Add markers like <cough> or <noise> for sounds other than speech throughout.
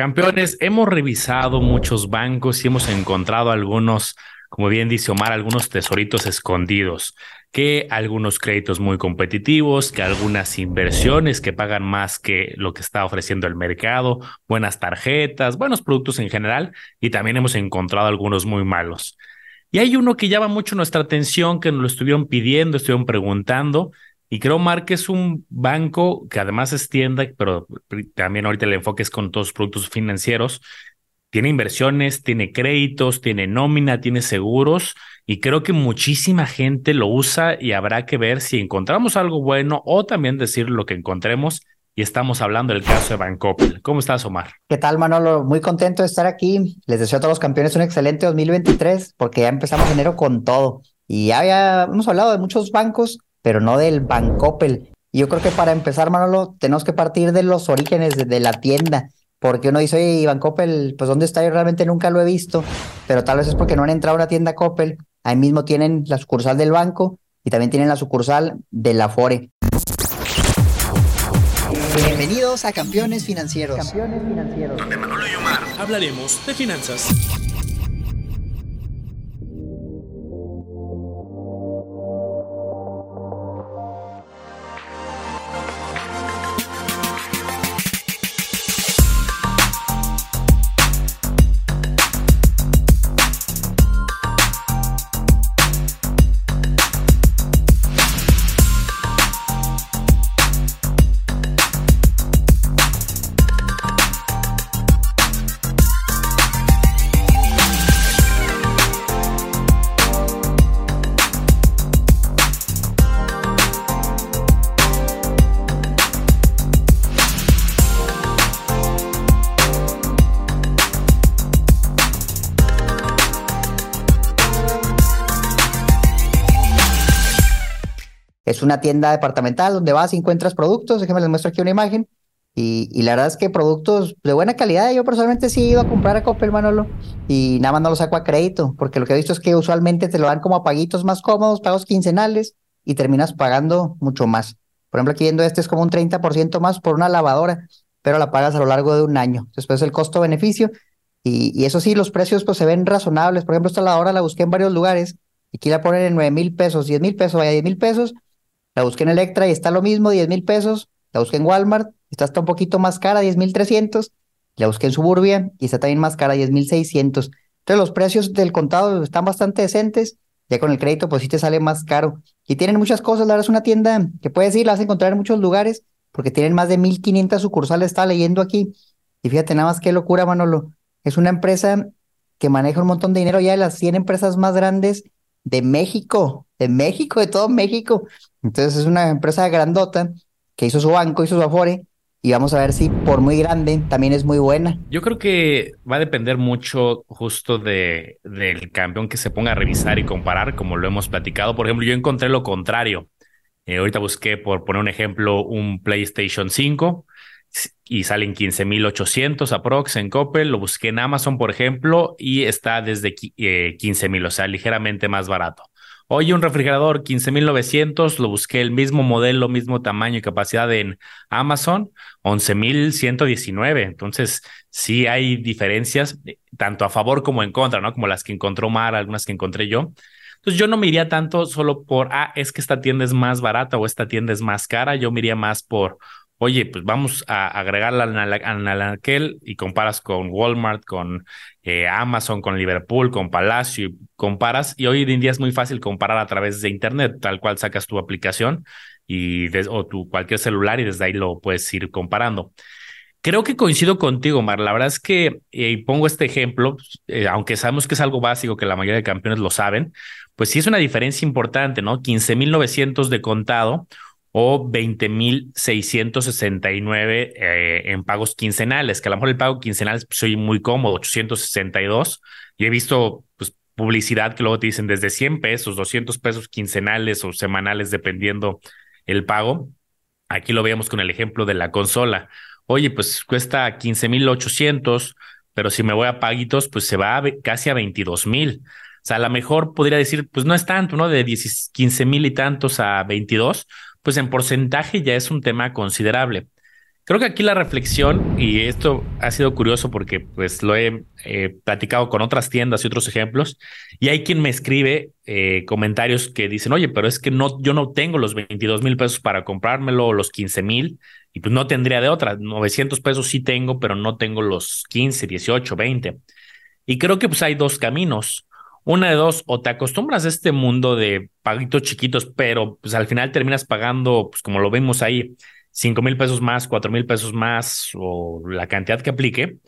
Campeones, hemos revisado muchos bancos y hemos encontrado algunos, como bien dice Omar, algunos tesoritos escondidos, que algunos créditos muy competitivos, que algunas inversiones que pagan más que lo que está ofreciendo el mercado, buenas tarjetas, buenos productos en general, y también hemos encontrado algunos muy malos. Y hay uno que llama mucho nuestra atención, que nos lo estuvieron pidiendo, estuvieron preguntando, y creo, Mar, que es un banco que además es tienda, pero también ahorita el enfoque es con todos los productos financieros. Tiene inversiones, tiene créditos, tiene nómina, tiene seguros y creo que muchísima gente lo usa y habrá que ver si encontramos algo bueno o también decir lo que encontremos. Y estamos hablando del caso de Bancopel. ¿Cómo estás, Omar? ¿Qué tal, Manolo? Muy contento de estar aquí. Les deseo a todos los campeones un excelente 2023 porque ya empezamos enero con todo. Y ya, hemos hablado de muchos bancos pero no del Bancoppel. Y yo creo que para empezar, Manolo, tenemos que partir de los orígenes de, la tienda. Porque uno dice, oye, Bancoppel, pues ¿dónde está? Yo realmente nunca lo he visto, pero tal vez es porque no han entrado a una tienda Coppel. Ahí mismo tienen la sucursal del banco y también tienen la sucursal de la Fore. Bienvenidos a Campeones Financieros. Campeones Financieros. Donde Manolo y Omar hablaremos de finanzas. Es una tienda departamental donde vas y encuentras productos. Déjenme les muestro aquí una imagen. Y, la verdad es que productos de buena calidad. Yo personalmente sí he ido a comprar a Coppel Manolo y nada más no lo saco a crédito, porque lo que he visto es que usualmente te lo dan como a paguitos más cómodos, pagos quincenales y terminas pagando mucho más. Por ejemplo, aquí viendo este es como un 30% más por una lavadora, pero la pagas a lo largo de un año. Después el costo-beneficio. Y, y, eso sí, los precios pues se ven razonables. Por ejemplo, esta lavadora la busqué en varios lugares y aquí la ponen en 9 mil pesos, 10 mil pesos, vaya 10 mil pesos la busqué en Electra y está lo mismo, 10 mil pesos. La busqué en Walmart, está hasta un poquito más cara, 10 mil 300. La busqué en Suburbia y está también más cara, 10 mil 600. Entonces los precios del contado están bastante decentes. Ya con el crédito, pues sí te sale más caro. Y tienen muchas cosas, la verdad es una tienda que puedes ir, la vas a encontrar en muchos lugares, porque tienen más de 1500 sucursales, estaba leyendo aquí. Y fíjate nada más qué locura, Manolo. Es una empresa que maneja un montón de dinero, ya de las 100 empresas más grandes de México, de México, de todo México. Entonces es una empresa grandota que hizo su banco, hizo su Afore, y vamos a ver si por muy grande también es muy buena. Yo creo que va a depender mucho justo de, del campeón que se ponga a revisar y comparar, como lo hemos platicado. Por ejemplo, yo encontré lo contrario. Eh, ahorita busqué, por poner un ejemplo, un PlayStation 5 y salen 15.800 aprox en Coppel. Lo busqué en Amazon, por ejemplo, y está desde eh, 15.000, o sea, ligeramente más barato. Oye, un refrigerador 15.900, lo busqué el mismo modelo, mismo tamaño y capacidad en Amazon, 11.119. Entonces, sí hay diferencias, eh, tanto a favor como en contra, ¿no? Como las que encontró Mar, algunas que encontré yo. Entonces, yo no me iría tanto solo por, ah, es que esta tienda es más barata o esta tienda es más cara. Yo me iría más por, oye, pues vamos a agregarla al aquel y comparas con Walmart, con eh, Amazon, con Liverpool, con Palacio, y comparas, y hoy en día es muy fácil comparar a través de Internet, tal cual sacas tu aplicación y o tu cualquier celular y desde ahí lo puedes ir comparando. Creo que coincido contigo, Mar. La verdad es que, eh, pongo este ejemplo, eh, aunque sabemos que es algo básico, que la mayoría de campeones lo saben, pues sí es una diferencia importante, ¿no? 15.900 de contado o 20.669 eh, en pagos quincenales, que a lo mejor el pago quincenal soy muy cómodo, 862. Y he visto pues, publicidad que luego te dicen desde 100 pesos, 200 pesos quincenales o semanales, dependiendo el pago. Aquí lo veíamos con el ejemplo de la consola. Oye, pues cuesta 15.800, pero si me voy a paguitos, pues se va casi a 22.000. O sea, a lo mejor podría decir, pues no es tanto, ¿no? De 15 mil y tantos a 22, pues en porcentaje ya es un tema considerable. Creo que aquí la reflexión, y esto ha sido curioso porque pues lo he platicado con otras tiendas y otros ejemplos, y hay quien me escribe eh, comentarios que dicen, oye, pero es que no, yo no tengo los 22 mil pesos para comprármelo o los 15 mil, y pues no tendría de otra. 900 pesos sí tengo, pero no tengo los 15, 18, 20. Y creo que pues hay dos caminos. Una de dos, o te acostumbras a este mundo de paguitos chiquitos, pero pues al final terminas pagando, pues como lo vemos ahí, 5 mil pesos más, 4 mil pesos más o la cantidad que aplique,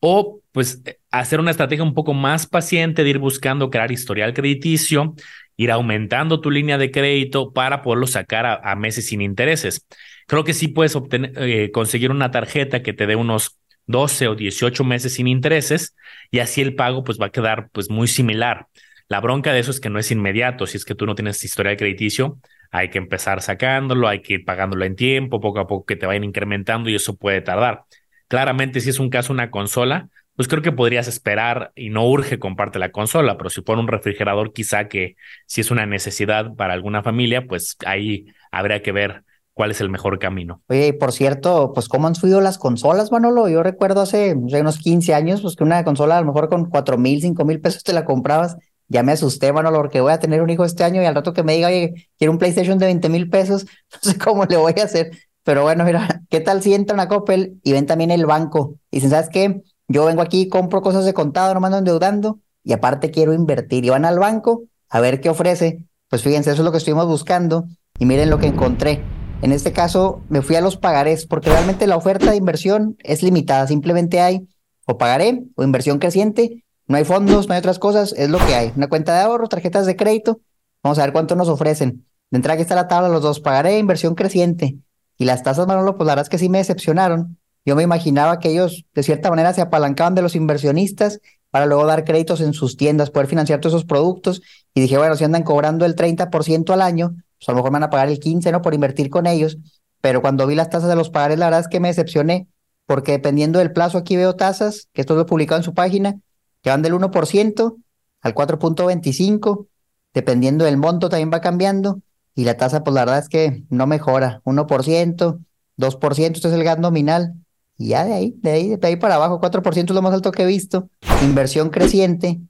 o pues hacer una estrategia un poco más paciente de ir buscando crear historial crediticio, ir aumentando tu línea de crédito para poderlo sacar a, meses sin intereses. Creo que sí puedes obtener, eh, conseguir una tarjeta que te dé unos 12 o 18 meses sin intereses y así el pago pues va a quedar pues muy similar. La bronca de eso es que no es inmediato, si es que tú no tienes historial crediticio, hay que empezar sacándolo, hay que ir pagándolo en tiempo, poco a poco que te vayan incrementando y eso puede tardar. Claramente, si es un caso una consola, pues creo que podrías esperar y no urge comparte la consola, pero si pone un refrigerador, quizá que si es una necesidad para alguna familia, pues ahí habría que ver cuál es el mejor camino. Oye, y por cierto, pues cómo han subido las consolas, Manolo. Yo recuerdo hace, unos 15 años, pues que una consola a lo mejor con cuatro mil, cinco mil pesos te la comprabas ya me asusté, mano, porque voy a tener un hijo este año y al rato que me diga, oye, quiero un PlayStation de 20 mil pesos, <laughs> no sé cómo le voy a hacer. Pero bueno, mira, <laughs> ¿qué tal si entran a Coppel y ven también el banco? Y dicen, ¿sabes qué? Yo vengo aquí, compro cosas de contado, no mando endeudando y aparte quiero invertir. Y van al banco a ver qué ofrece. Pues fíjense, eso es lo que estuvimos buscando y miren lo que encontré. En este caso, me fui a los pagarés porque realmente la oferta de inversión es limitada. Simplemente hay o pagaré o inversión creciente no hay fondos, no hay otras cosas, es lo que hay. Una cuenta de ahorro, tarjetas de crédito. Vamos a ver cuánto nos ofrecen. De entrada aquí está la tabla, los dos. Pagaré inversión creciente. Y las tasas, Manolo, pues la verdad es que sí me decepcionaron. Yo me imaginaba que ellos de cierta manera se apalancaban de los inversionistas para luego dar créditos en sus tiendas, poder financiar todos esos productos. Y dije, bueno, si andan cobrando el 30% al año, pues a lo mejor me van a pagar el 15%, ¿no? Por invertir con ellos. Pero cuando vi las tasas de los pagares, la verdad es que me decepcioné, porque dependiendo del plazo, aquí veo tasas, que esto lo publicado en su página, que van del 1% al 4.25, dependiendo del monto también va cambiando y la tasa pues la verdad es que no mejora, 1%, 2%, esto es el gas nominal y ya de ahí, de ahí, de ahí para abajo, 4% es lo más alto que he visto, inversión creciente,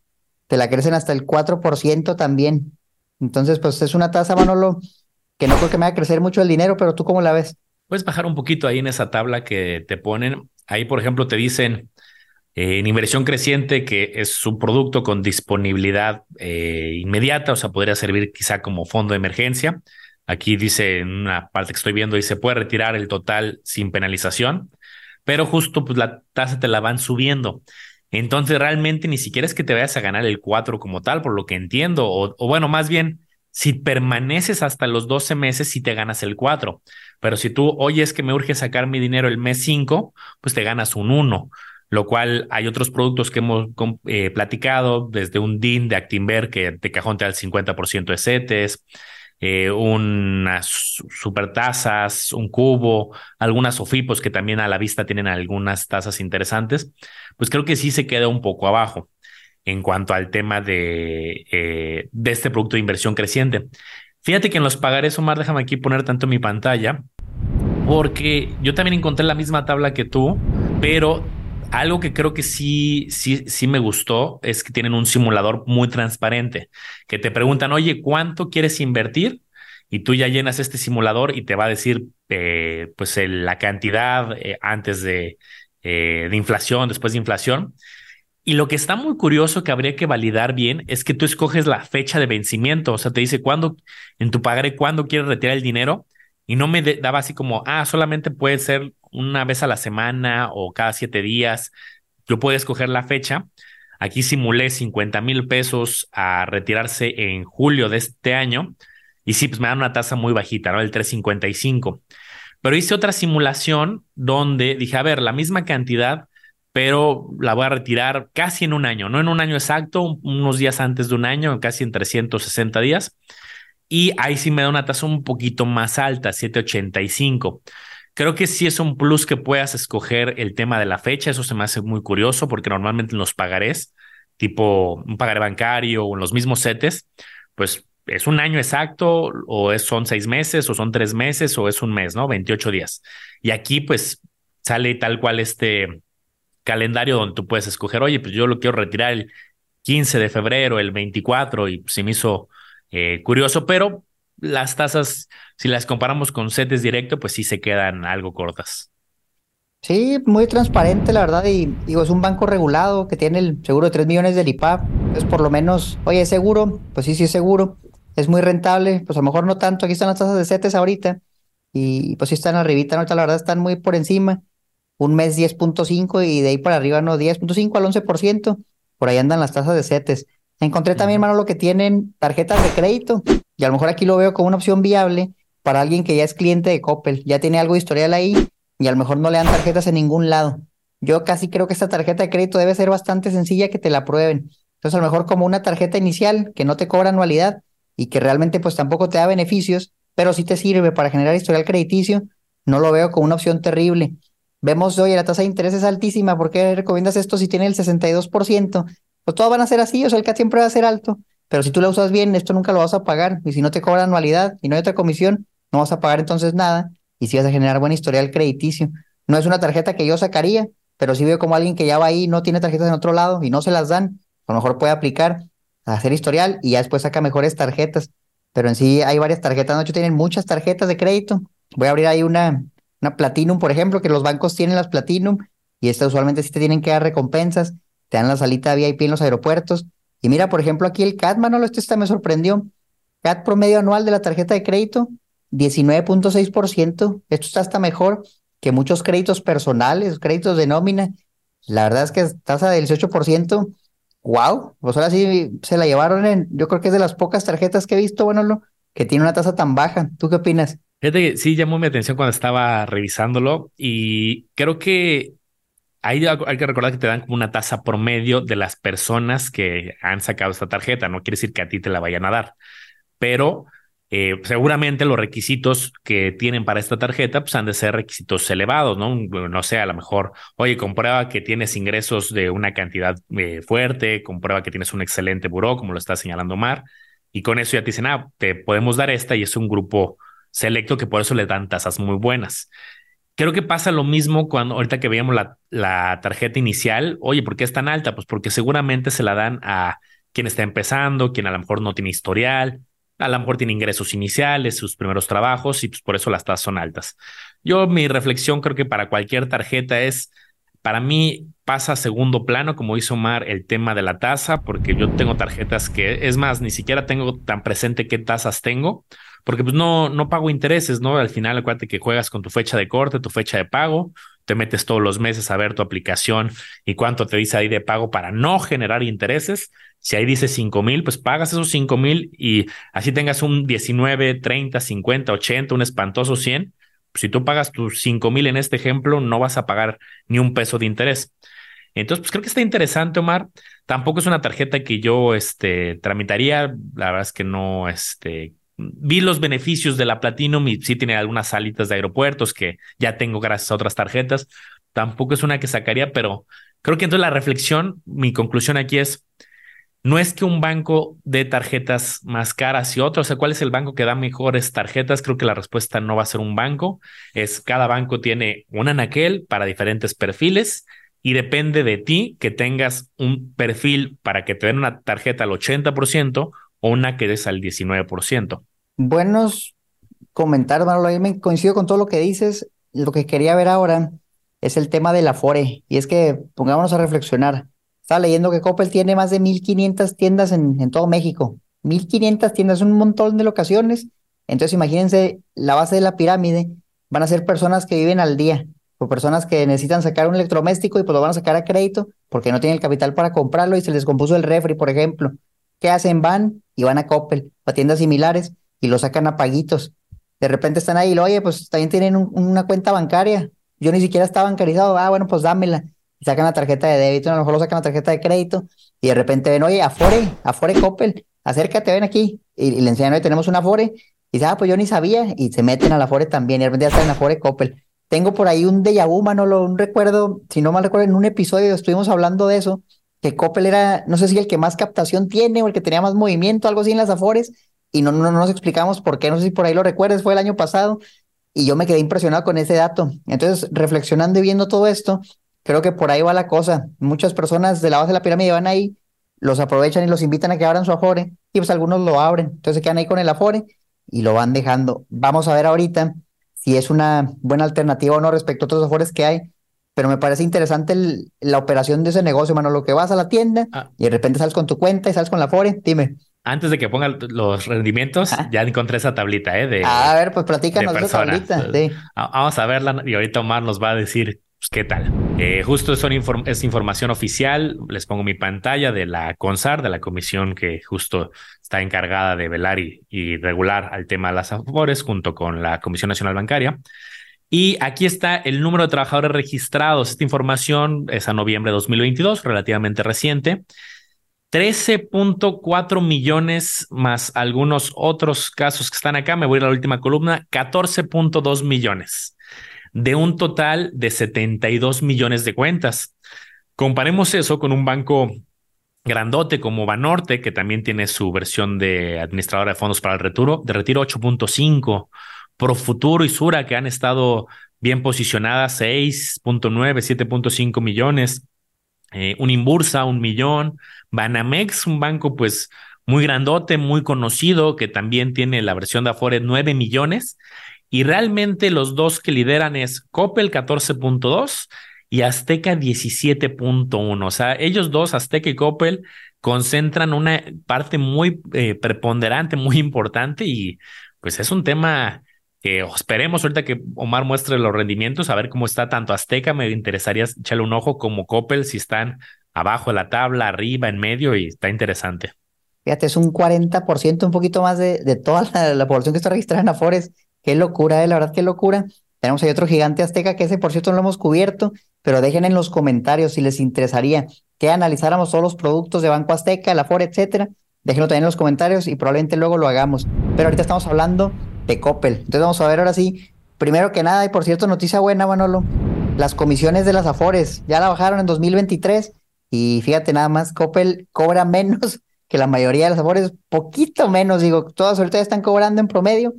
te la crecen hasta el 4% también. Entonces, pues es una tasa, Manolo, que no creo que me vaya a crecer mucho el dinero, pero tú cómo la ves? Puedes bajar un poquito ahí en esa tabla que te ponen. Ahí, por ejemplo, te dicen en inversión creciente, que es un producto con disponibilidad eh, inmediata, o sea, podría servir quizá como fondo de emergencia. Aquí dice, en una parte que estoy viendo, dice, puede retirar el total sin penalización, pero justo pues la tasa te la van subiendo. Entonces, realmente ni siquiera es que te vayas a ganar el 4 como tal, por lo que entiendo, o, o bueno, más bien, si permaneces hasta los 12 meses, sí te ganas el 4. Pero si tú, oye, es que me urge sacar mi dinero el mes 5, pues te ganas un 1 lo cual hay otros productos que hemos eh, platicado, desde un DIN de Actinver que de cajón te da el 50% de CETES, eh, unas super tasas, un cubo, algunas SOFIPOS que también a la vista tienen algunas tasas interesantes, pues creo que sí se queda un poco abajo en cuanto al tema de, eh, de este producto de inversión creciente. Fíjate que en los pagares, Omar, déjame aquí poner tanto mi pantalla, porque yo también encontré la misma tabla que tú, pero algo que creo que sí, sí, sí me gustó es que tienen un simulador muy transparente, que te preguntan, oye, ¿cuánto quieres invertir? Y tú ya llenas este simulador y te va a decir, eh, pues, la cantidad eh, antes de, eh, de inflación, después de inflación. Y lo que está muy curioso que habría que validar bien es que tú escoges la fecha de vencimiento, o sea, te dice cuándo, en tu pagaré, cuándo quieres retirar el dinero y no me daba así como, ah, solamente puede ser una vez a la semana o cada siete días. Yo puedo escoger la fecha. Aquí simulé 50 mil pesos a retirarse en julio de este año y sí, pues me dan una tasa muy bajita, ¿no? El 355. Pero hice otra simulación donde dije, a ver, la misma cantidad, pero la voy a retirar casi en un año, no en un año exacto, unos días antes de un año, casi en 360 días. Y ahí sí me da una tasa un poquito más alta, 785. Creo que sí es un plus que puedas escoger el tema de la fecha. Eso se me hace muy curioso porque normalmente en los pagarés, tipo un pagaré bancario o en los mismos setes, pues es un año exacto o es, son seis meses o son tres meses o es un mes, ¿no? 28 días. Y aquí pues sale tal cual este calendario donde tú puedes escoger, oye, pues yo lo quiero retirar el 15 de febrero, el 24, y se me hizo eh, curioso, pero las tasas, si las comparamos con CETES directo, pues sí se quedan algo cortas. Sí, muy transparente, la verdad, y digo, es un banco regulado que tiene el seguro de 3 millones del IPAP, entonces por lo menos, oye, ¿es seguro? Pues sí, sí es seguro, es muy rentable, pues a lo mejor no tanto, aquí están las tasas de CETES ahorita, y pues sí están arribita, ahorita la verdad están muy por encima, un mes 10.5 y de ahí para arriba no, 10.5 al 11%, por ahí andan las tasas de CETES. Encontré también, mano, lo que tienen tarjetas de crédito, y a lo mejor aquí lo veo como una opción viable para alguien que ya es cliente de Coppel, ya tiene algo de historial ahí, y a lo mejor no le dan tarjetas en ningún lado. Yo casi creo que esta tarjeta de crédito debe ser bastante sencilla que te la prueben. Entonces, a lo mejor como una tarjeta inicial que no te cobra anualidad y que realmente pues tampoco te da beneficios, pero sí te sirve para generar historial crediticio, no lo veo como una opción terrible. Vemos, oye, la tasa de interés es altísima, ¿por qué recomiendas esto si tiene el 62%? Pues todas van a ser así, o sea, el CAT siempre va a ser alto, pero si tú la usas bien, esto nunca lo vas a pagar, y si no te cobra anualidad y no hay otra comisión, no vas a pagar entonces nada, y si vas a generar buen historial crediticio. No es una tarjeta que yo sacaría, pero sí veo como alguien que ya va ahí, no tiene tarjetas en otro lado y no se las dan, a lo mejor puede aplicar a hacer historial y ya después saca mejores tarjetas pero en sí hay varias tarjetas, ¿no? hecho tienen muchas tarjetas de crédito. Voy a abrir ahí una, una Platinum, por ejemplo, que los bancos tienen las Platinum y esta usualmente sí te tienen que dar recompensas, te dan la salita VIP en los aeropuertos. Y mira, por ejemplo, aquí el CAT, Manolo, este está me sorprendió. CAT promedio anual de la tarjeta de crédito, 19.6%. Esto está hasta mejor que muchos créditos personales, créditos de nómina. La verdad es que tasa del 18% wow, pues ahora sí se la llevaron en, yo creo que es de las pocas tarjetas que he visto, bueno, que tiene una tasa tan baja. ¿Tú qué opinas? Fíjate que sí llamó mi atención cuando estaba revisándolo y creo que ahí hay que recordar que te dan como una tasa promedio de las personas que han sacado esta tarjeta. No quiere decir que a ti te la vayan a dar, pero eh, seguramente los requisitos que tienen para esta tarjeta pues han de ser requisitos elevados, ¿no? No sé, a lo mejor, oye, comprueba que tienes ingresos de una cantidad eh, fuerte, comprueba que tienes un excelente buró, como lo está señalando Mar, y con eso ya te dicen, ah, te podemos dar esta y es un grupo selecto que por eso le dan tasas muy buenas. Creo que pasa lo mismo cuando ahorita que veíamos la, la tarjeta inicial, oye, ¿por qué es tan alta? Pues porque seguramente se la dan a quien está empezando, quien a lo mejor no tiene historial, a lo mejor tiene ingresos iniciales, sus primeros trabajos y pues por eso las tasas son altas. Yo mi reflexión creo que para cualquier tarjeta es, para mí pasa a segundo plano, como hizo Omar, el tema de la tasa, porque yo tengo tarjetas que, es más, ni siquiera tengo tan presente qué tasas tengo, porque pues no, no pago intereses, ¿no? Al final acuérdate que juegas con tu fecha de corte, tu fecha de pago, te metes todos los meses a ver tu aplicación y cuánto te dice ahí de pago para no generar intereses. Si ahí dice 5 mil, pues pagas esos 5 mil y así tengas un 19, 30, 50, 80, un espantoso 100. Si tú pagas tus 5 mil en este ejemplo, no vas a pagar ni un peso de interés. Entonces, pues creo que está interesante, Omar. Tampoco es una tarjeta que yo este, tramitaría. La verdad es que no, este, vi los beneficios de la Platinum y sí tiene algunas salitas de aeropuertos que ya tengo gracias a otras tarjetas. Tampoco es una que sacaría, pero creo que entonces la reflexión, mi conclusión aquí es, no es que un banco dé tarjetas más caras y otro, o sea, ¿cuál es el banco que da mejores tarjetas? Creo que la respuesta no va a ser un banco, es cada banco tiene un anaquel para diferentes perfiles y depende de ti que tengas un perfil para que te den una tarjeta al 80% o una que des al 19%. Buenos comentarios, Manolo, me coincido con todo lo que dices. Lo que quería ver ahora es el tema del Afore, y es que pongámonos a reflexionar. Estaba leyendo que Coppel tiene más de 1.500 tiendas en, en todo México. 1.500 tiendas, un montón de locaciones. Entonces imagínense, la base de la pirámide van a ser personas que viven al día, o personas que necesitan sacar un electrodoméstico y pues lo van a sacar a crédito porque no tienen el capital para comprarlo y se les compuso el refri, por ejemplo. ¿Qué hacen? Van y van a Coppel, a tiendas similares y lo sacan a paguitos. De repente están ahí y lo, oye, pues también tienen una cuenta bancaria. Yo ni siquiera estaba bancarizado. Ah, bueno, pues dámela y sacan la tarjeta de débito, a lo mejor lo sacan la tarjeta de crédito y de repente ven, oye, Afore, Afore Coppel, acércate, ven aquí. Y, le enseñan, oye, tenemos una Afore. Y dice, ah, pues yo ni sabía. Y se meten a la Afore también. Y de repente ya están en Afore Coppel. Tengo por ahí un déjà vu, Manolo, un recuerdo, si no mal recuerdo, en un episodio estuvimos hablando de eso, que Coppel era, no sé si el que más captación tiene o el que tenía más movimiento, algo así en las Afores, y no, no, no nos explicamos por qué, no sé si por ahí lo recuerdes, fue el año pasado, y yo me quedé impresionado con ese dato. Entonces, reflexionando y viendo todo esto, creo que por ahí va la cosa. Muchas personas de la base de la pirámide van ahí, los aprovechan y los invitan a que abran su Afore, y pues algunos lo abren. Entonces se quedan ahí con el Afore y lo van dejando. Vamos a ver ahorita si es una buena alternativa o no respecto a otros Afores que hay. Pero me parece interesante la operación de ese negocio, mano. Lo que vas a la tienda ah. y de repente sales con tu cuenta y sales con la Afore, dime antes de que ponga los rendimientos, ya encontré esa tablita, ¿eh? De, a ver, pues platícanos de esa tablita. Vamos a verla y ahorita Omar nos va a decir pues, qué tal. Eh, justo son es información oficial. Les pongo mi pantalla de la CONSAR, de la comisión que justo está encargada de velar y, y regular al tema de las afores junto con la Comisión Nacional Bancaria. Y aquí está el número de trabajadores registrados. Esta información es a noviembre de 2022, relativamente reciente. 13.4 millones más algunos otros casos que están acá. Me voy a la última columna. 14.2 millones de un total de 72 millones de cuentas. Comparemos eso con un banco grandote como Banorte, que también tiene su versión de administradora de fondos para el retiro, de retiro 8.5, Profuturo y Sura, que han estado bien posicionadas, 6.9, 7.5 millones, eh, un Inbursa, un millón, Banamex, un banco pues muy grandote, muy conocido, que también tiene la versión de Afore 9 millones. Y realmente los dos que lideran es Coppel 14.2 y Azteca 17.1. O sea, ellos dos, Azteca y Coppel, concentran una parte muy eh, preponderante, muy importante y pues es un tema que esperemos ahorita que Omar muestre los rendimientos, a ver cómo está tanto Azteca, me interesaría echarle un ojo como Coppel, si están abajo de la tabla, arriba, en medio, y está interesante. Fíjate, es un 40%, un poquito más de, de toda la, población que está registrada en Afores. Qué locura, eh, la verdad, qué locura. Tenemos ahí otro gigante azteca que ese, por cierto, no lo hemos cubierto, pero dejen en los comentarios si les interesaría que analizáramos todos los productos de Banco Azteca, el Afore, etcétera. Déjenlo también en los comentarios y probablemente luego lo hagamos. Pero ahorita estamos hablando de Coppel. Entonces vamos a ver ahora sí, primero que nada, y por cierto, noticia buena, Manolo, las comisiones de las Afores ya la bajaron en 2023 y fíjate nada más, Coppel cobra menos que la mayoría de las Afores, poquito menos, digo, todas ahorita están cobrando en promedio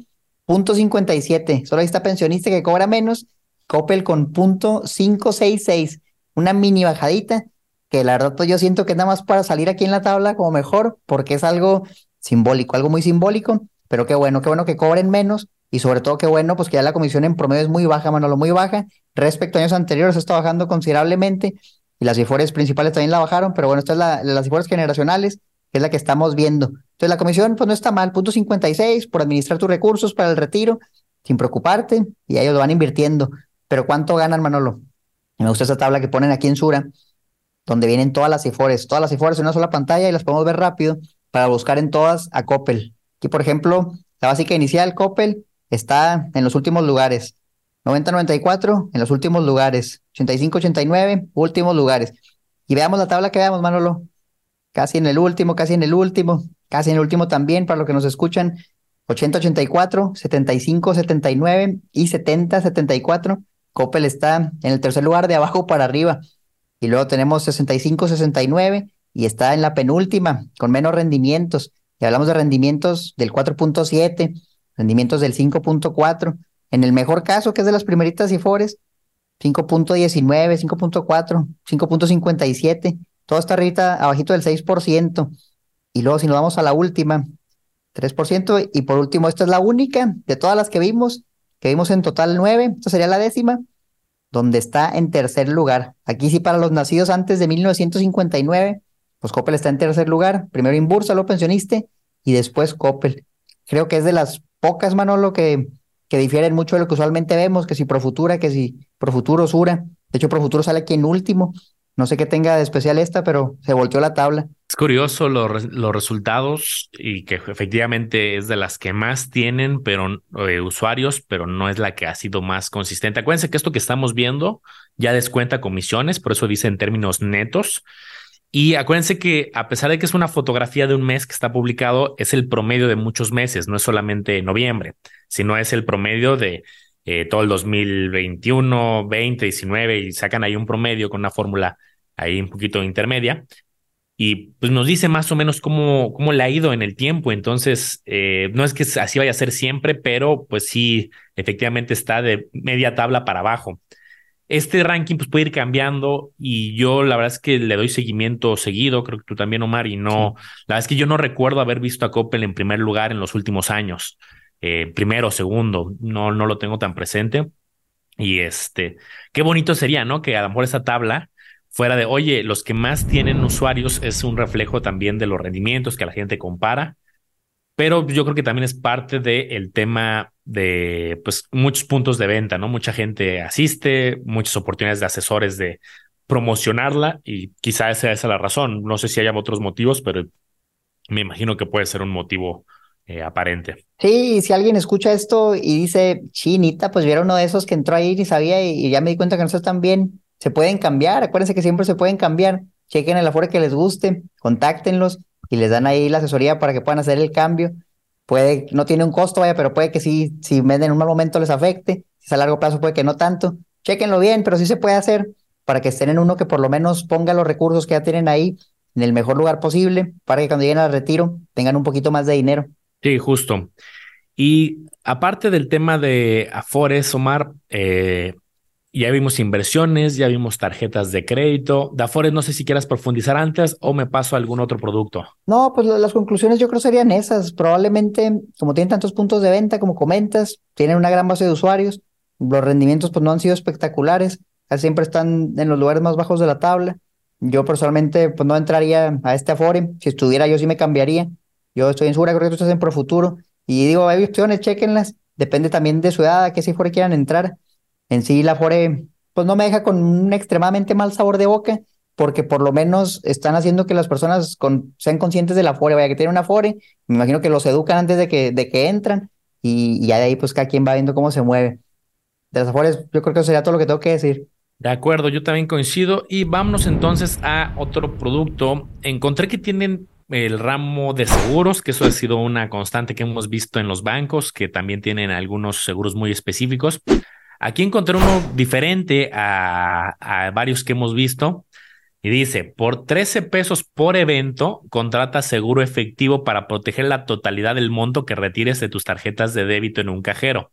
punto 57, solo ahí está pensionista que cobra menos, Coppel con punto 566, una mini bajadita, que la verdad pues yo siento que nada más para salir aquí en la tabla como mejor, porque es algo simbólico, algo muy simbólico, pero qué bueno, qué bueno que cobren menos y sobre todo qué bueno pues que ya la comisión en promedio es muy baja, Manolo, muy baja, respecto a años anteriores está bajando considerablemente y las IFORES principales también la bajaron, pero bueno, esta es la, las IFORES generacionales, que es la que estamos viendo. Entonces la comisión pues no está mal, punto 56 por administrar tus recursos para el retiro, sin preocuparte, y ellos lo van invirtiendo. Pero ¿cuánto ganan, Manolo? me gusta esa tabla que ponen aquí en Sura, donde vienen todas las IFORES, todas las IFORES en una sola pantalla y las podemos ver rápido para buscar en todas a Coppel. Aquí, por ejemplo, la básica inicial, Coppel, está en los últimos lugares. 90-94 en los últimos lugares, 85-89 últimos lugares. Y veamos la tabla que veamos, Manolo. Casi en el último, casi en el último, casi en el último también, para los que nos escuchan. 80-84, 75-79 y 70-74. Coppel está en el tercer lugar de abajo para arriba. Y luego tenemos 65-69 y está en la penúltima, con menos rendimientos. Y hablamos de rendimientos del 4.7, rendimientos del 5.4 en el mejor caso, que es de las primeritas IFORES, 5.19, 5.4, 5.57, todo está arriba, abajito del 6%. Y luego si nos vamos a la última, 3%. Y por último, esta es la única de todas las que vimos, que vimos en total 9, esta sería la décima, donde está en tercer lugar. Aquí sí para los nacidos antes de 1959, pues Coppel está en tercer lugar. Primero Inbursa, lo pensioniste, y después Coppel. Creo que es de las pocas, Manolo, que que difieren mucho de lo que usualmente vemos, que si Profutura, que si Profuturo Sura. De hecho, Profuturo sale aquí en último. No sé qué tenga de especial esta, pero se volteó la tabla. Es curioso los, resultados y que efectivamente es de las que más tienen pero eh, usuarios, pero no es la que ha sido más consistente. Acuérdense que esto que estamos viendo ya descuenta comisiones, por eso dice en términos netos. Y acuérdense que a pesar de que es una fotografía de un mes que está publicado, es el promedio de muchos meses, no es solamente noviembre, sino es el promedio de eh, todo el 2021, 20, 19 y sacan ahí un promedio con una fórmula ahí un poquito intermedia. y pues nos dice más o menos cómo, cómo le ha ido en el tiempo. Entonces, eh, no es que así vaya a ser siempre, pero pues sí, efectivamente está de media tabla para abajo. Este ranking pues puede ir cambiando y yo la verdad es que le doy seguimiento seguido, creo que tú también Omar, y no, la verdad es que yo no recuerdo haber visto a Coppel en primer lugar en los últimos años, eh, primero, segundo, no, no lo tengo tan presente. Y este, qué bonito sería, ¿no? Que a lo mejor esa tabla fuera de, oye, los que más tienen usuarios es un reflejo también de los rendimientos que la gente compara, pero yo creo que también es parte del tema de, pues, muchos puntos de venta, ¿no? Mucha gente asiste, muchas oportunidades de asesores de promocionarla y quizá esa es la razón. No sé si haya otros motivos, pero me imagino que puede ser un motivo eh, aparente. Sí, si alguien escucha esto y dice, chinita, pues viera uno de esos que entró ahí y sabía y, ya me di cuenta que no están bien, se pueden cambiar, acuérdense que siempre se pueden cambiar, chequen el aforo que les guste, contáctenlos y les dan ahí la asesoría para que puedan hacer el cambio. Puede, no tiene un costo, vaya, pero puede que sí, si venden en un mal momento les afecte, si es a largo plazo puede que no tanto. Chequenlo bien, pero sí se puede hacer para que estén en uno que por lo menos ponga los recursos que ya tienen ahí en el mejor lugar posible, para que cuando lleguen al retiro tengan un poquito más de dinero. Sí, justo. Y aparte del tema de Afores, Omar, eh, ya vimos inversiones, ya vimos tarjetas de crédito. De Afores, no sé si quieras profundizar antes o me paso a algún otro producto. No, pues las conclusiones yo creo serían esas. Probablemente, como tienen tantos puntos de venta, como comentas, tienen una gran base de usuarios, los rendimientos pues no han sido espectaculares, siempre están en los lugares más bajos de la tabla. Yo personalmente pues no entraría a este Afore. Si estuviera yo sí me cambiaría. Yo estoy en creo que tú estás en Profuturo. Y digo, hay opciones, chequenlas. Depende también de su edad, a qué Fore quieran entrar. En sí, la Fore, pues no me deja con un extremadamente mal sabor de boca, porque por lo menos están haciendo que las personas sean conscientes de la Fore. Vaya, que tienen una Fore, me imagino que los educan antes de que, de que entran. Y, ya de ahí, pues cada quien va viendo cómo se mueve. De las Afores, yo creo que eso sería todo lo que tengo que decir. De acuerdo, yo también coincido. Y vámonos entonces a otro producto. Encontré que tienen el ramo de seguros, que eso ha sido una constante que hemos visto en los bancos, que también tienen algunos seguros muy específicos. Aquí encontré uno diferente a, varios que hemos visto. Y dice, por 13 pesos por evento, contrata seguro efectivo para proteger la totalidad del monto que retires de tus tarjetas de débito en un cajero.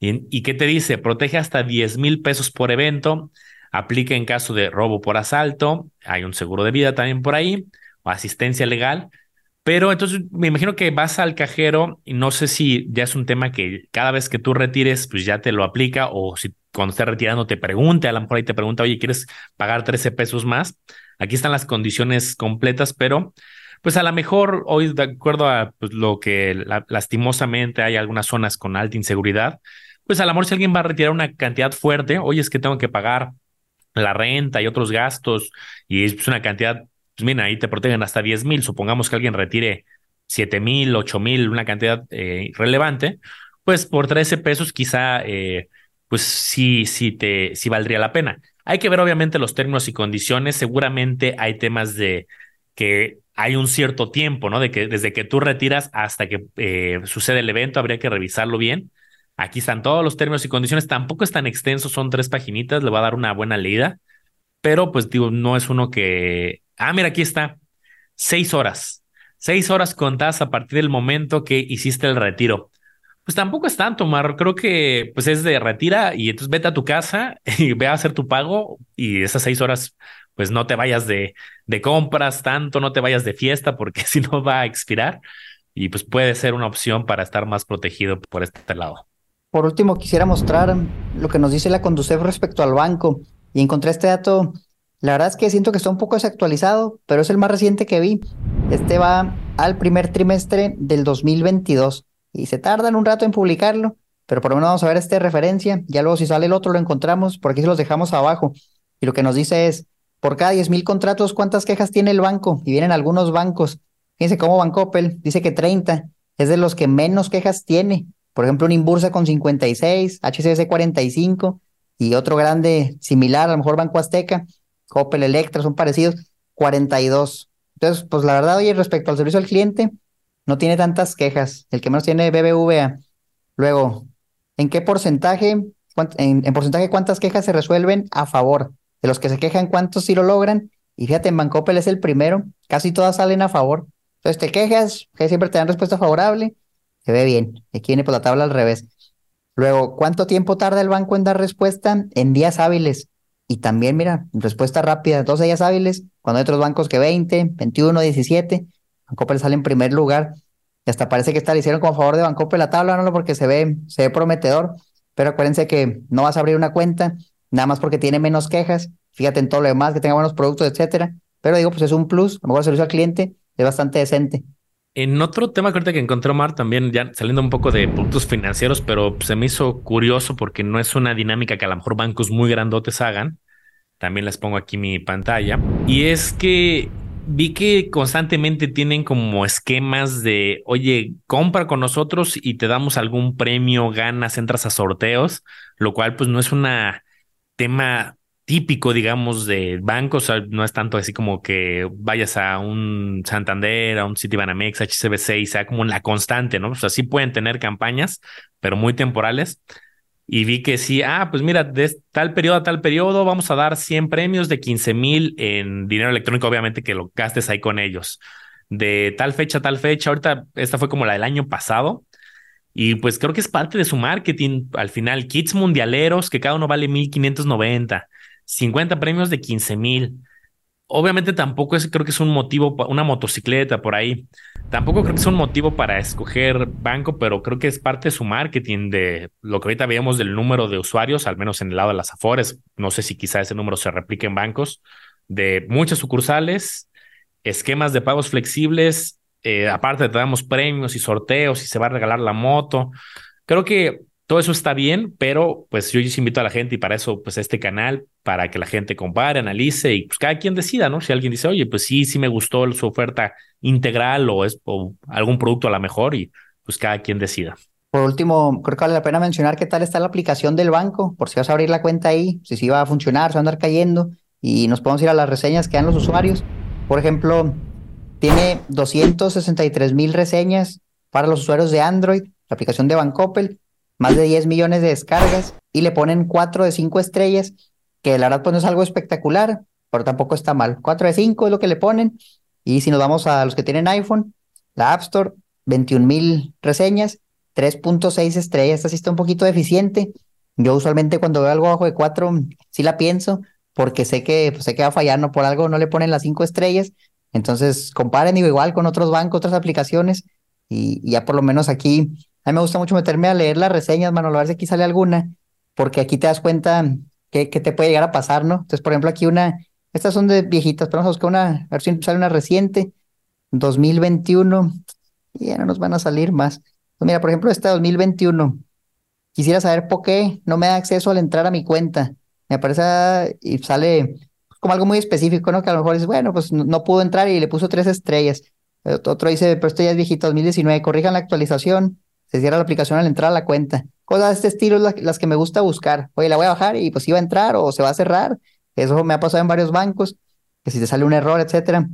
¿Y, y qué te dice? Protege hasta 10 mil pesos por evento, aplica en caso de robo por asalto, hay un seguro de vida también por ahí, asistencia legal. Pero entonces me imagino que vas al cajero y no sé si ya es un tema que cada vez que tú retires, pues ya te lo aplica o si cuando estés retirando te pregunte, a lo mejor ahí te pregunta, oye, ¿quieres pagar 13 pesos más? Aquí están las condiciones completas, pero pues a lo mejor hoy, de acuerdo a pues, lo que lastimosamente hay algunas zonas con alta inseguridad, pues a lo mejor si alguien va a retirar una cantidad fuerte, oye, es que tengo que pagar la renta y otros gastos y es una cantidad pues mira, ahí te protegen hasta 10 mil. Supongamos que alguien retire 7 mil, 8 mil, una cantidad eh, relevante, pues por 13 pesos quizá, eh, pues sí, sí, te, sí valdría la pena. Hay que ver obviamente los términos y condiciones. Seguramente hay temas de que hay un cierto tiempo, ¿no? De que desde que tú retiras hasta que eh, sucede el evento, habría que revisarlo bien. Aquí están todos los términos y condiciones. Tampoco es tan extenso, son tres paginitas, le va a dar una buena leída. Pero pues digo, no es uno que Ah, mira, aquí está. Seis horas. Seis horas contadas a partir del momento que hiciste el retiro. Pues tampoco es tanto, Mar. Creo que pues es de retira y entonces vete a tu casa <laughs> y ve a hacer tu pago y esas seis horas pues no te vayas de, compras tanto, no te vayas de fiesta porque <laughs> si no va a expirar y pues puede ser una opción para estar más protegido por este lado. Por último, quisiera mostrar lo que nos dice la Conducef respecto al banco y encontré este dato la verdad es que siento que está un poco desactualizado, pero es el más reciente que vi. Este va al primer trimestre del 2022 y se tardan un rato en publicarlo, pero por lo menos vamos a ver esta referencia. Ya luego si sale el otro lo encontramos, por aquí se los dejamos abajo. Y lo que nos dice es, por cada 10 mil contratos, ¿cuántas quejas tiene el banco? Y vienen algunos bancos. Fíjense cómo Bancopel dice que 30 es de los que menos quejas tiene. Por ejemplo, un Inbursa con 56, HCS 45 y otro grande similar, a lo mejor Banco Azteca, Coppel, Electra, son parecidos, 42. Entonces, pues la verdad, oye, respecto al servicio al cliente, no tiene tantas quejas. El que menos tiene BBVA. Luego, ¿en qué porcentaje, en, porcentaje cuántas quejas se resuelven a favor? De los que se quejan, ¿cuántos sí lo logran? Y fíjate, en Bancopel es el primero, casi todas salen a favor. Entonces te quejas, que siempre te dan respuesta favorable, se ve bien. Aquí viene por la tabla al revés. Luego, ¿cuánto tiempo tarda el banco en dar respuesta? En días hábiles. Y también, mira, respuesta rápida, 12 días hábiles, cuando hay otros bancos que 20, 21, 17. Bancoppel sale en primer lugar. Y hasta parece que está, le hicieron como favor de Bancoppel la tabla, no porque se ve, se ve prometedor. Pero acuérdense que no vas a abrir una cuenta, nada más porque tiene menos quejas. Fíjate en todo lo demás, que tenga buenos productos, etcétera. Pero digo, pues es un plus, a lo mejor el servicio al cliente es bastante decente. En otro tema que ahorita que encontré Omar, también ya saliendo un poco de productos financieros, pero se me hizo curioso porque no es una dinámica que a lo mejor bancos muy grandotes hagan. También les pongo aquí mi pantalla. Y es que vi que constantemente tienen como esquemas de, oye, compra con nosotros y te damos algún premio, ganas, entras a sorteos, lo cual pues no es una tema típico, digamos, de bancos. no es tanto así como que vayas a un Santander, a un Citibanamex, HCBC y sea como la constante, ¿no? O sea, sí pueden tener campañas, pero muy temporales. Y vi que sí, ah, pues mira, de tal periodo a tal periodo vamos a dar 100 premios de 15 mil en dinero electrónico, obviamente que lo gastes ahí con ellos. De tal fecha a tal fecha, ahorita esta fue como la del año pasado. Y pues creo que es parte de su marketing. Al final, kits mundialeros que cada uno vale 1590 50 premios de 15 mil. Obviamente tampoco es, creo que es un motivo, una motocicleta por ahí. Tampoco creo que es un motivo para escoger banco, pero creo que es parte de su marketing, de lo que ahorita veíamos del número de usuarios, al menos en el lado de las Afores. No sé si quizá ese número se replique en bancos, de muchas sucursales, esquemas de pagos flexibles. Eh, aparte, te damos premios y sorteos y se va a regalar la moto. Creo que todo eso está bien, pero pues yo invito a la gente y para eso pues este canal, para que la gente compare, analice y pues cada quien decida, ¿no? Si alguien dice, oye, pues sí, sí me gustó su oferta integral o es algún producto a la mejor y pues cada quien decida. Por último, creo que vale la pena mencionar qué tal está la aplicación del banco, por si vas a abrir la cuenta ahí, si va a funcionar, se va a andar cayendo y nos podemos ir a las reseñas que dan los usuarios. Por ejemplo, tiene 263 mil reseñas para los usuarios de Android, la aplicación de Bancoppel, más de 10 millones de descargas y le ponen 4 de 5 estrellas, que la verdad pues no es algo espectacular, pero tampoco está mal. 4 de 5 es lo que le ponen. Y si nos vamos a los que tienen iPhone, la App Store, 21 mil reseñas, 3.6 estrellas. Esta sí está un poquito deficiente. Yo usualmente cuando veo algo bajo de 4, sí la pienso, porque sé que, pues, sé que va a fallar, no por algo no le ponen las 5 estrellas. Entonces comparen digo, igual con otros bancos, otras aplicaciones, y ya por lo menos aquí a mí me gusta mucho meterme a leer las reseñas, mano, a ver si aquí sale alguna, porque aquí te das cuenta que, te puede llegar a pasar, ¿no? Entonces, por ejemplo, aquí una, estas son de viejitas, pero vamos a buscar una, a ver si sale una reciente, 2021, y ya no nos van a salir más. Pues mira, por ejemplo, esta 2021, quisiera saber por qué no me da acceso al entrar a mi cuenta. Me aparece y sale como algo muy específico, ¿no? Que a lo mejor es, bueno, pues no, pudo entrar y le puso tres estrellas. Otro dice, pero esto ya es viejito, 2019, corrijan la actualización se cierra la aplicación al entrar a la cuenta. Cosas de este estilo las, las que me gusta buscar. Oye, la voy a bajar y pues iba a entrar o se va a cerrar. Eso me ha pasado en varios bancos, que si te sale un error, etcétera,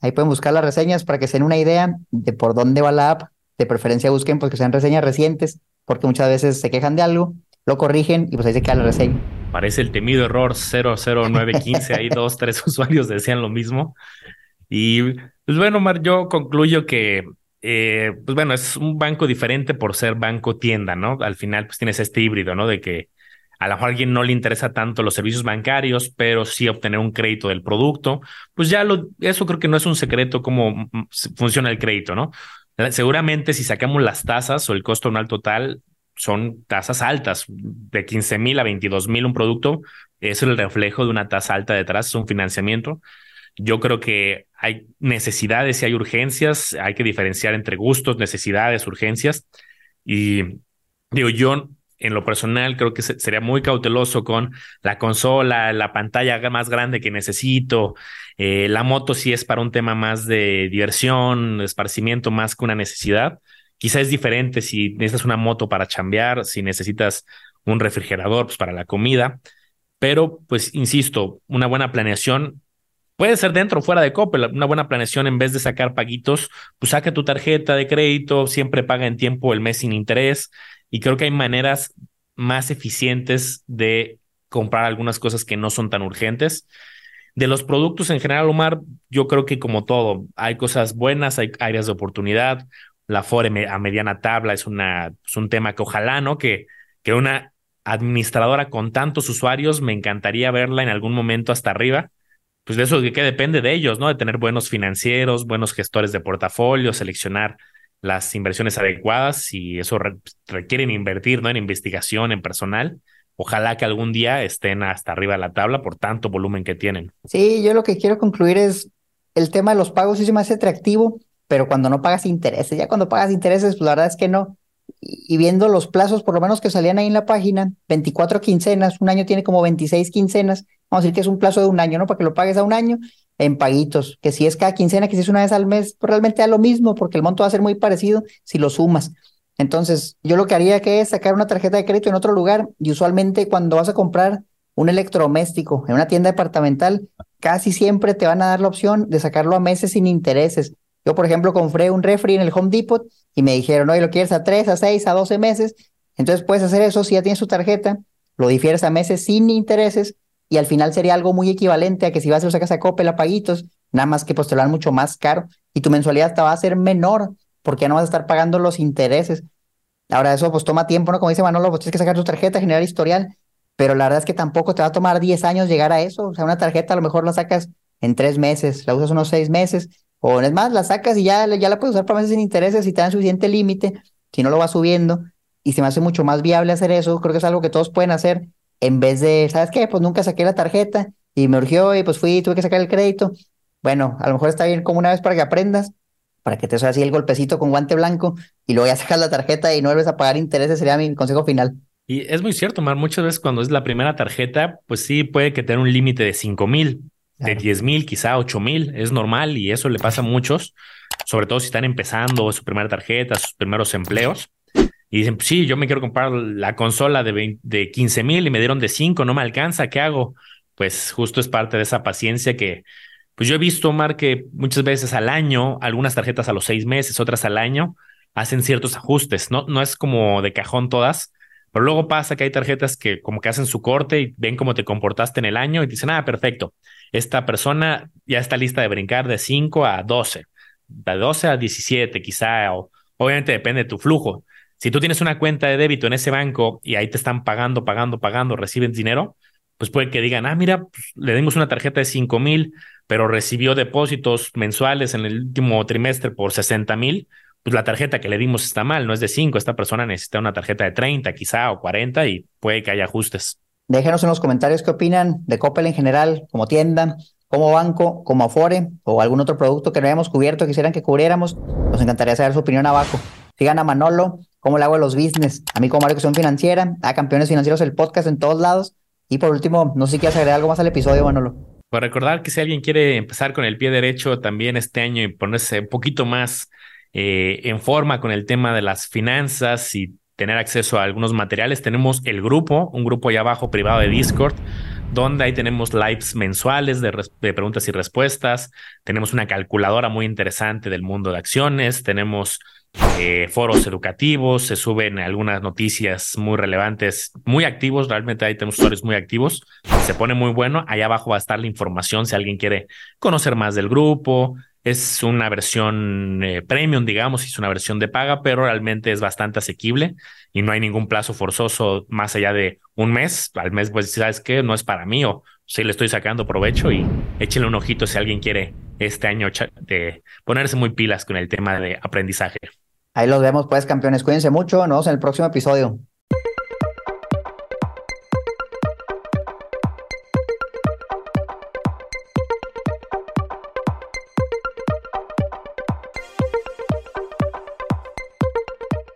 ahí pueden buscar las reseñas para que se den una idea de por dónde va la app. De preferencia busquen pues que sean reseñas recientes, porque muchas veces se quejan de algo, lo corrigen y pues ahí se queda la reseña. Parece el temido error 00915, ahí dos, tres <laughs> usuarios decían lo mismo. Y pues bueno, Mar, yo concluyo que eh, pues bueno, es un banco diferente por ser banco tienda, ¿no? Al final, pues tienes este híbrido, ¿no? De que a lo mejor a alguien no le interesa tanto los servicios bancarios, pero sí obtener un crédito del producto, pues ya lo, eso creo que no es un secreto cómo funciona el crédito, ¿no? Seguramente si sacamos las tasas o el costo anual total, son tasas altas, de 15 mil a 22 mil un producto, es el reflejo de una tasa alta detrás, es un financiamiento. Yo creo que hay necesidades y hay urgencias, hay que diferenciar entre gustos, necesidades, urgencias. Y digo, yo en lo personal creo que sería muy cauteloso con la consola, la pantalla más grande que necesito, eh, la moto si es para un tema más de diversión, esparcimiento más que una necesidad. Quizá es diferente si necesitas una moto para chambear, si necesitas un refrigerador pues, para la comida, pero pues insisto, una buena planeación Puede ser dentro o fuera de Coppel, una buena planeación en vez de sacar paguitos, pues saca tu tarjeta de crédito, siempre paga en tiempo el mes sin interés y creo que hay maneras más eficientes de comprar algunas cosas que no son tan urgentes. De los productos en general, Omar, yo creo que como todo, hay cosas buenas, hay áreas de oportunidad. La FORE a mediana tabla es, una, es un tema que ojalá, ¿no? Que, que una administradora con tantos usuarios, me encantaría verla en algún momento hasta arriba. Pues de eso que, depende de ellos, ¿no? De tener buenos financieros, buenos gestores de portafolio, seleccionar las inversiones adecuadas y eso requieren invertir, ¿no? En investigación, en personal ojalá que algún día estén hasta arriba de la tabla por tanto volumen que tienen. Sí, yo lo que quiero concluir es el tema de los pagos sí se me hace atractivo, pero cuando no pagas intereses, ya cuando pagas intereses, pues la verdad es que no. Y, viendo los plazos, por lo menos que salían ahí en la página, 24 quincenas, un año tiene como 26 quincenas, vamos a decir que es un plazo de un año, ¿no? Para que lo pagues a un año en paguitos, que si es cada quincena, que si es una vez al mes, pues realmente da lo mismo, porque el monto va a ser muy parecido si lo sumas. Entonces, yo lo que haría que es sacar una tarjeta de crédito en otro lugar y usualmente cuando vas a comprar un electrodoméstico en una tienda departamental, casi siempre te van a dar la opción de sacarlo a meses sin intereses. Yo, por ejemplo, compré un refri en el Home Depot y me dijeron, oye, lo quieres a 3, a 6, a 12 meses. Entonces puedes hacer eso si ya tienes tu tarjeta, lo difieres a meses sin intereses y al final sería algo muy equivalente a que si vas a lo sacas a Coppel a paguitos, nada más que pues te lo dan mucho más caro y tu mensualidad te va a ser menor porque ya no vas a estar pagando los intereses. Ahora eso pues toma tiempo, ¿no? Como dice Manolo, pues tienes que sacar tu tarjeta, generar historial, pero la verdad es que tampoco te va a tomar 10 años llegar a eso. O sea, una tarjeta a lo mejor la sacas en tres meses, la usas unos seis meses, o es más, la sacas y ya, ya la puedes usar para meses sin intereses si te dan suficiente límite, si no lo vas subiendo, y se me hace mucho más viable hacer eso. Creo que es algo que todos pueden hacer en vez de, ¿sabes qué? Pues nunca saqué la tarjeta y me urgió y pues fui tuve que sacar el crédito. Bueno, a lo mejor está bien como una vez para que aprendas, para que te hagas así el golpecito con guante blanco y luego ya <laughs> sacas la tarjeta y no vuelves a pagar intereses, sería mi consejo final. Y es muy cierto, Mar, muchas veces cuando es la primera tarjeta, pues sí puede que tenga un límite de 5 mil, de 10 mil, quizá 8 mil, es normal y eso le pasa a muchos, sobre todo si están empezando su primera tarjeta, sus primeros empleos. Y dicen, pues sí, yo me quiero comprar la consola de, de 15 mil y me dieron de 5, no me alcanza, ¿qué hago? Pues justo es parte de esa paciencia que pues yo he visto, Omar, que muchas veces al año, algunas tarjetas a los seis meses, otras al año, hacen ciertos ajustes. No, no es como de cajón todas, pero luego pasa que hay tarjetas que como que hacen su corte y ven cómo te comportaste en el año y dicen, ah, perfecto, esta persona ya está lista de brincar de 5 a 12, de 12 a 17 quizá, o obviamente depende de tu flujo. Si tú tienes una cuenta de débito en ese banco y ahí te están pagando, pagando, pagando, reciben dinero, pues puede que digan, ah, mira, pues, le dimos una tarjeta de 5 mil, pero recibió depósitos mensuales en el último trimestre por 60 mil, pues la tarjeta que le dimos está mal, no es de 5, esta persona necesita una tarjeta de 30 quizá o 40 y puede que haya ajustes. Déjenos en los comentarios qué opinan de Coppel en general, como tienda, como banco, como Afore o algún otro producto que no hayamos cubierto, quisieran que cubriéramos. Nos encantaría saber su opinión abajo. Sigan a Manolo, cómo le hago a los business, a mí como Mario Financiera, a Campeones Financieros, el podcast en todos lados y por último, no sé si quieres agregar algo más al episodio, Manolo. Para recordar que si alguien quiere empezar con el pie derecho también este año y ponerse un poquito más eh, en forma con el tema de las finanzas y tener acceso a algunos materiales, tenemos el grupo, un grupo allá abajo privado de Discord, donde ahí tenemos lives mensuales de, preguntas y respuestas, tenemos una calculadora muy interesante del mundo de acciones, tenemos eh, foros educativos, se suben algunas noticias muy relevantes, muy activos, realmente ahí tenemos usuarios muy activos, se pone muy bueno, ahí abajo va a estar la información si alguien quiere conocer más del grupo, es una versión eh, premium, digamos, es una versión de paga, pero realmente es bastante asequible y no hay ningún plazo forzoso más allá de un mes. Al mes, pues, ¿sabes qué? No es para mí o sí le estoy sacando provecho y échenle un ojito si alguien quiere este año ponerse muy pilas con el tema de aprendizaje. Ahí los vemos, pues, campeones. Cuídense mucho. Nos vemos en el próximo episodio.